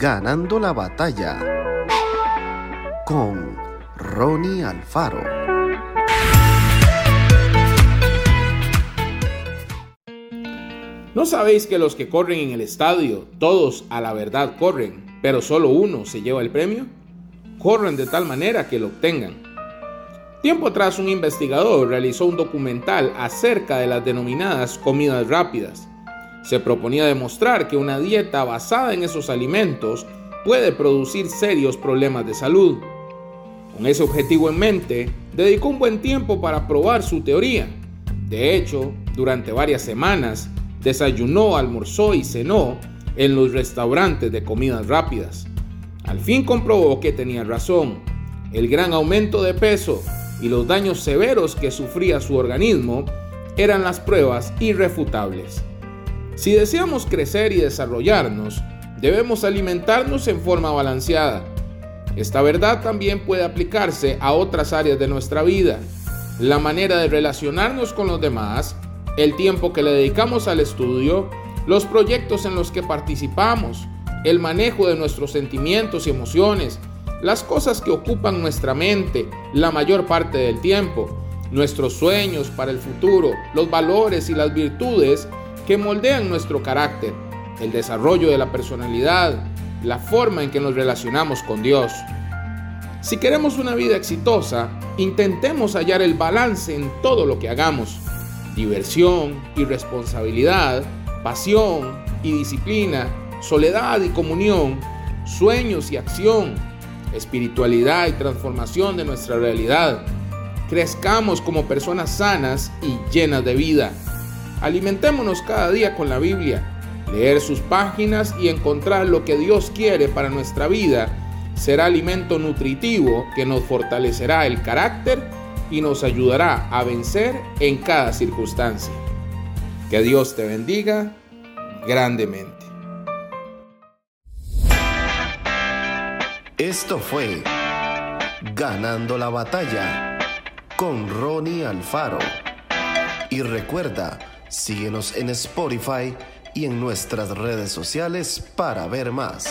Ganando la batalla con Ronnie Alfaro. ¿No sabéis que los que corren en el estadio, todos a la verdad corren, pero solo uno se lleva el premio? Corren de tal manera que lo obtengan. Tiempo atrás un investigador realizó un documental acerca de las denominadas comidas rápidas. Se proponía demostrar que una dieta basada en esos alimentos puede producir serios problemas de salud. Con ese objetivo en mente, dedicó un buen tiempo para probar su teoría. De hecho, durante varias semanas, desayunó, almorzó y cenó en los restaurantes de comidas rápidas. Al fin comprobó que tenía razón. El gran aumento de peso y los daños severos que sufría su organismo eran las pruebas irrefutables. Si deseamos crecer y desarrollarnos, debemos alimentarnos en forma balanceada. Esta verdad también puede aplicarse a otras áreas de nuestra vida. La manera de relacionarnos con los demás, el tiempo que le dedicamos al estudio, los proyectos en los que participamos, el manejo de nuestros sentimientos y emociones, las cosas que ocupan nuestra mente la mayor parte del tiempo, nuestros sueños para el futuro, los valores y las virtudes que moldean nuestro carácter, el desarrollo de la personalidad, la forma en que nos relacionamos con Dios. Si queremos una vida exitosa, intentemos hallar el balance en todo lo que hagamos. Diversión y responsabilidad, pasión y disciplina, soledad y comunión, sueños y acción, espiritualidad y transformación de nuestra realidad. Crezcamos como personas sanas y llenas de vida. Alimentémonos cada día con la Biblia. Leer sus páginas y encontrar lo que Dios quiere para nuestra vida será alimento nutritivo que nos fortalecerá el carácter y nos ayudará a vencer en cada circunstancia. Que Dios te bendiga grandemente. Esto fue Ganando la batalla con Ronnie Alfaro. Y recuerda, síguenos en Spotify y en nuestras redes sociales para ver más.